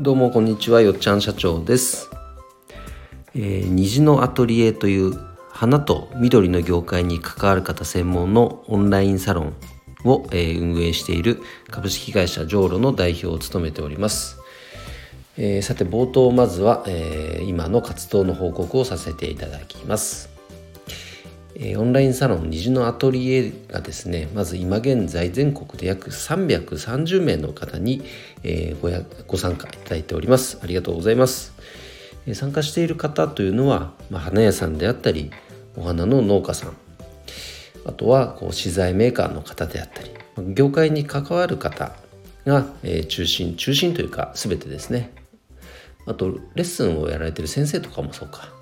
どうもこんにちはよっちゃん社長です、えー、虹のアトリエという花と緑の業界に関わる方専門のオンラインサロンを、えー、運営している株式会社ジョーロの代表を務めております、えー、さて冒頭まずは、え今の活動の報告をさせていただきます。えオンラインサロン虹のアトリエがですねまず今現在全国で約330名の方に、えごやご参加いただいております。ありがとうございます、え参加している方というのは、まあ、花屋さんであったりお花の農家さん。あとはこう資材メーカーの方であったり業界に関わる方が、え中心中心というか全てですね。あとレッスンをやられてる先生とかもそうか。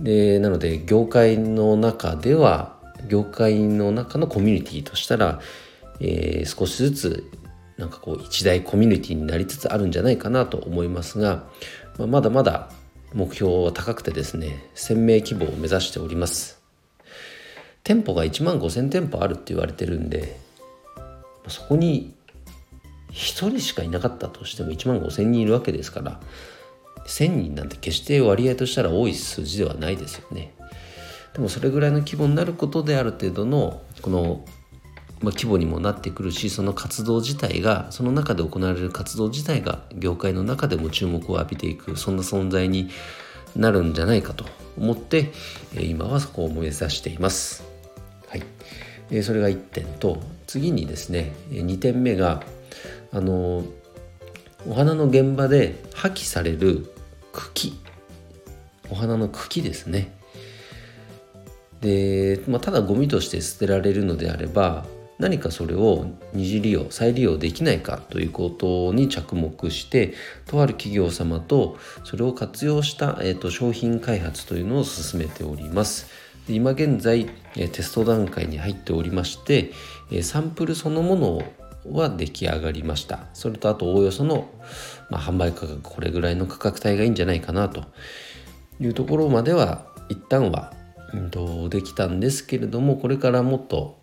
でなので業界の中では業界の中のコミュニティとしたら、えー、少しずつなんかこう一大コミュニティになりつつあるんじゃないかなと思いますが、まあ、まだまだ目標は高くてですね1000名規模を目指しております。店舗が1万5000店舗あるって言われてるんでそこに1人しかいなかったとしても1万5000人いるわけですから1000人なんて決して割合としたら多い数字ではないですよね。でもそれぐらいの規模になることである程度のこの、まあ、規模にもなってくるしその活動自体がその中で行われる活動自体が業界の中でも注目を浴びていくそんな存在になるんじゃないかと思って今はそこを目指しています。はい、それが1点と次にですね2点目があのお花の現場で破棄される茎。お花の茎ですね。で、まあ、ただゴミとして捨てられるのであれば何かそれを二次利用再利用できないかということに着目してとある企業様とそれを活用した、えーと、商品開発というのを進めております。今現在テスト段階に入っておりましてサンプルそのものをは出来上がりました。それとあとおおよそのまあ、販売価格これぐらいの価格帯がいいんじゃないかなというところまでは一旦は、うん、とできたんですけれどもこれからもっと、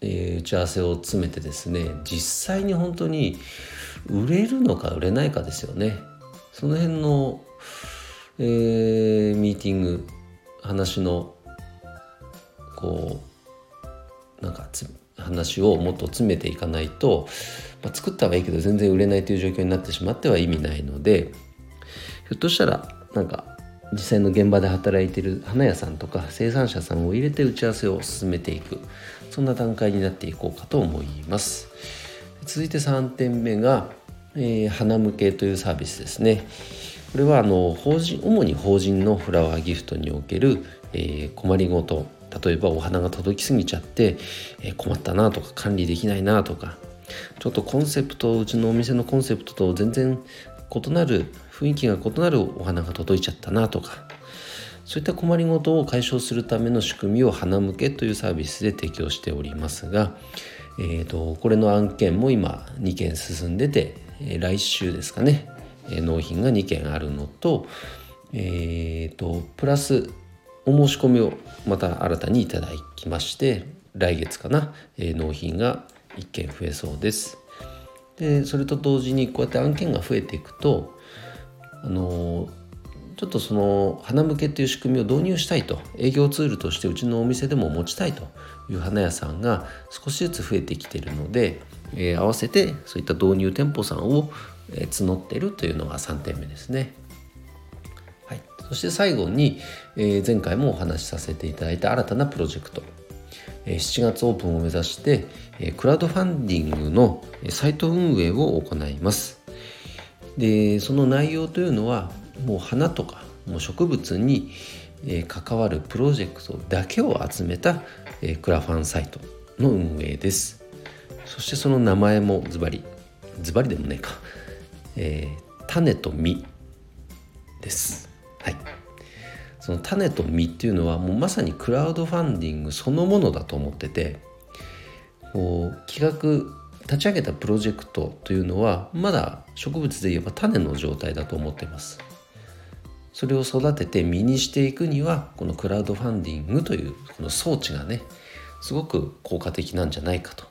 えー、打ち合わせを詰めてですね実際に本当に売れるのか売れないかですよね。その辺の、えー、ミーティング話のこうなんか話をもっと詰めていかないと、まあ、作ったはいいけど全然売れないという状況になってしまっては意味ないのでひょっとしたらなんか実際の現場で働いてる花屋さんとか生産者さんを入れて打ち合わせを進めていくそんな段階になっていこうかと思います。続いて3点目が、えー、花向けというサービスですね。これはあの法人主に法人のフラワーギフトにおける、えー、困りごと例えばお花が届きすぎちゃって、え、困ったなとか管理できないなとかちょっとコンセプトうちのお店のコンセプトと全然異なる雰囲気が異なるお花が届いちゃったなとかそういった困りごとを解消するための仕組みを花向けというサービスで提供しておりますが、えーと、これの案件も今2件進んでて、え、来週ですかね、え、納品が2件あるのと,、えーとプラスお申し込みをまた新たにいただきまして来月かな、え、納品が1件増えそうですでそれと同時にこうやって案件が増えていくとあのちょっとその花向けっていう仕組みを導入したいと営業ツールとしてうちのお店でも持ちたいという花屋さんが少しずつ増えてきてるので、えー、合わせてそういった導入店舗さんを、募っているというのが3点目ですね。そして最後に、え前回もお話しさせていただいた新たなプロジェクト、え7月オープンを目指して、えクラウドファンディングのサイト運営を行います。でその内容というのはもう花とかもう植物に関わるプロジェクトだけを集めたクラファンサイトの運営です。そしてその名前もズバリズバリでもねえか、えー、種と実です。はい。その種と実っていうのはもうまさにクラウドファンディングそのものだと思っててこう企画立ち上げたプロジェクトというのはまだ植物で言えば種の状態だと思ってます。それを育てて実にしていくにはこのクラウドファンディングというこの装置がねすごく効果的なんじゃないかと。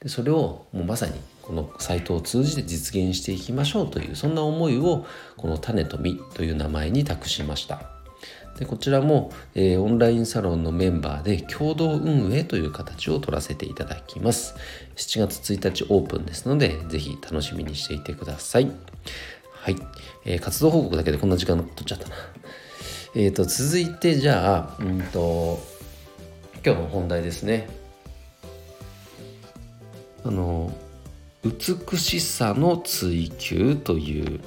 でそれをもうまさにこのサイトを通じて実現していきましょうというそんな思いをこの種と実という名前に託しました。でこちらも、えー、オンラインサロンのメンバーで共同運営という形を取らせていただきます。7月1日オープンですので是非楽しみにしていてください。はい、えー、活動報告だけでこんな時間取っちゃったな。えーと続いてじゃあうんと今日の本題ですね。あの美しさの追求という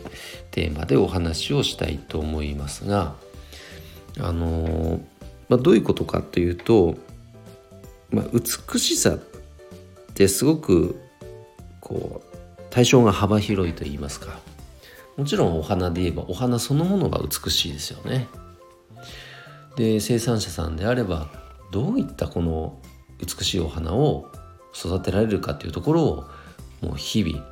テーマでお話をしたいと思いますがあの、まあ、どういうことかというと、まあ、美しさってすごくこう対象が幅広いと言いますかもちろんお花で言えばお花そのものが美しいですよね。で生産者さんであればどういったこの美しいお花を育てられるかっていうところをもう日々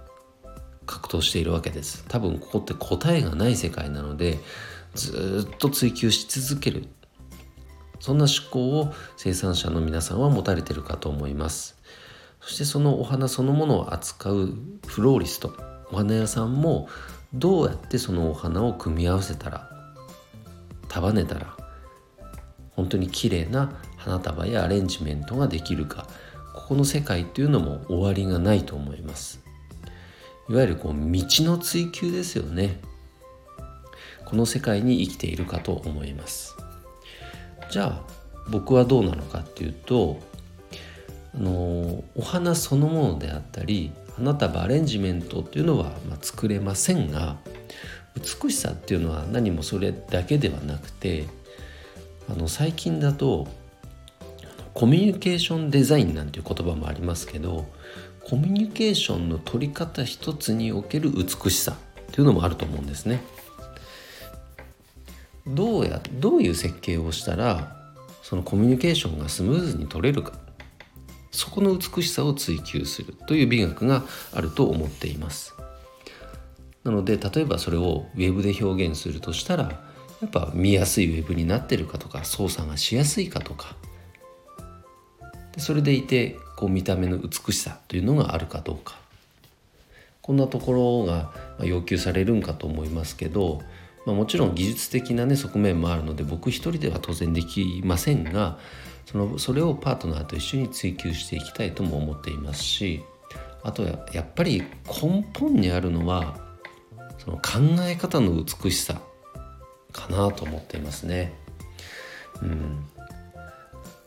格闘しているわけです。多分ここって答えがない世界なのでずっと追求し続ける。そんな思考を生産者の皆さんは持たれてるかと思います。そしてそのお花そのものを扱うフローリストお花屋さんもどうやってそのお花を組み合わせたら束ねたら本当に綺麗な花束やアレンジメントができるか。ここの世界っていうのも終わりがないと思います。いわゆるこう道の追求ですよね。この世界に生きているかと思います。じゃあ僕はどうなのかっていうとあのお花そのものであったり花束アレンジメントっていうのは、まあ、作れませんが美しさっていうのは何もそれだけではなくてあの最近だとコミュニケーションデザインなんていう言葉もありますけどコミュニケーションの取り方一つにおける美しさっていうのもあると思うんですね。どうやどういう設計をしたらそのコミュニケーションがスムーズに取れるかそこの美しさを追求するという美学があると思っていますなので例えばそれをウェブで表現するとしたらやっぱ見やすいウェブになってるかとか操作がしやすいかとかでそれでいてこう見た目の美しさというのがあるかどうかこんなところが要求されるんかと思いますけど、まあ、もちろん技術的な、ね、側面もあるので僕一人では当然できませんがそのそれをパートナーと一緒に追求していきたいとも思っていますしあとはやっぱり根本にあるのはその考え方の美しさかなと思っていますね。うん、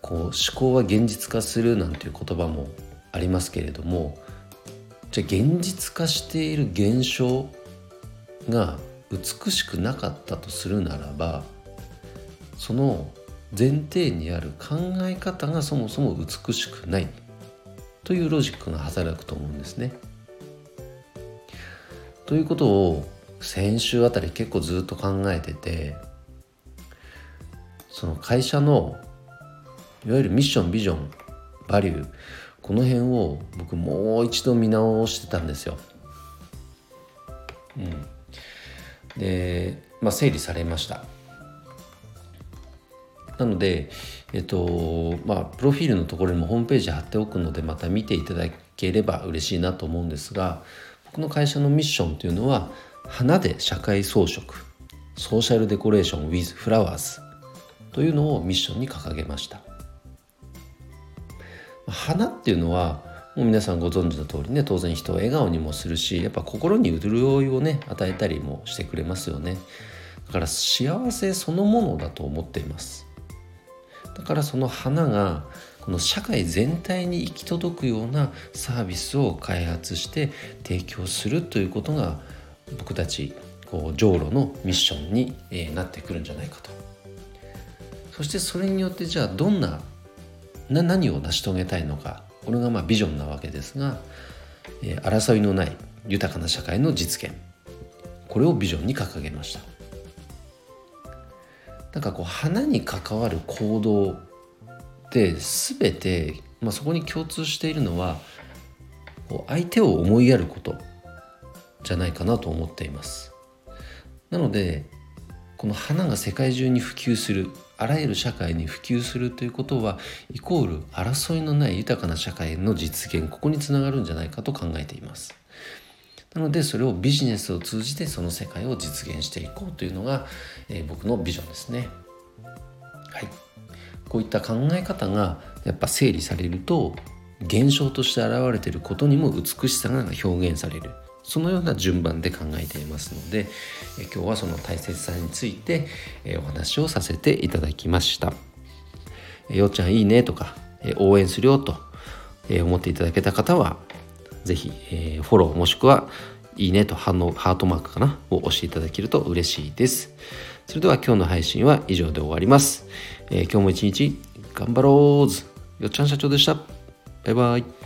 こう思考は現実化するなんていう言葉もありますけれどもじゃあ現実化している現象が美しくなかったとするならばその前提にある考え方がそもそも美しくないというロジックが働くと思うんですね。ということを先週あたり結構ずっと考えててその会社のいわゆるミッションビジョンバリューこの辺を僕もう一度見直してたんですよ。うん、で、まあ、整理されました。なので、えっとまあ、プロフィールのところにもホームページ貼っておくのでまた見ていただければ嬉しいなと思うんですが僕の会社のミッションというのは花で社会装飾ソーシャルデコレーション with flowers というのをミッションに掲げました。花っていうのはもう皆さんご存知の通りね当然人を笑顔にもするしやっぱ心に潤いをね与えたりもしてくれますよね。だから幸せそのものだと思っています。だからその花がこの社会全体に行き届くようなサービスを開発して提供するということが僕たちこう浄土のミッションに、なってくるんじゃないかと。そしてそれによってじゃあどんなな何を成し遂げたいのか。これがまあビジョンなわけですが、えー、争いのない豊かな社会の実現。これをビジョンに掲げました。なんかこう花に関わる行動で全て、まあ、そこに共通しているのはこう相手を思いやることじゃないかなと思っています。なのでこの花が世界中に普及する。あらゆる社会に普及するということはイコール争いのない豊かな社会の実現ここにつながるんじゃないかと考えています。なのでそれをビジネスを通じてその世界を実現していこうというのが、えー、僕のビジョンですね。はい。こういった考え方がやっぱ整理されると現象として現れていることにも美しさが表現される。そのような順番で考えていますので今日はその大切さについてお話をさせていただきました「ようちゃんいいね」とか「応援するよ」と思っていただけた方は是非フォローもしくはいいねと反応ハートマークかなを押していただけると嬉しいです。それでは今日の配信は以上で終わります、え、今日も一日頑張ろうずよっちゃん社長でした。バイバイ。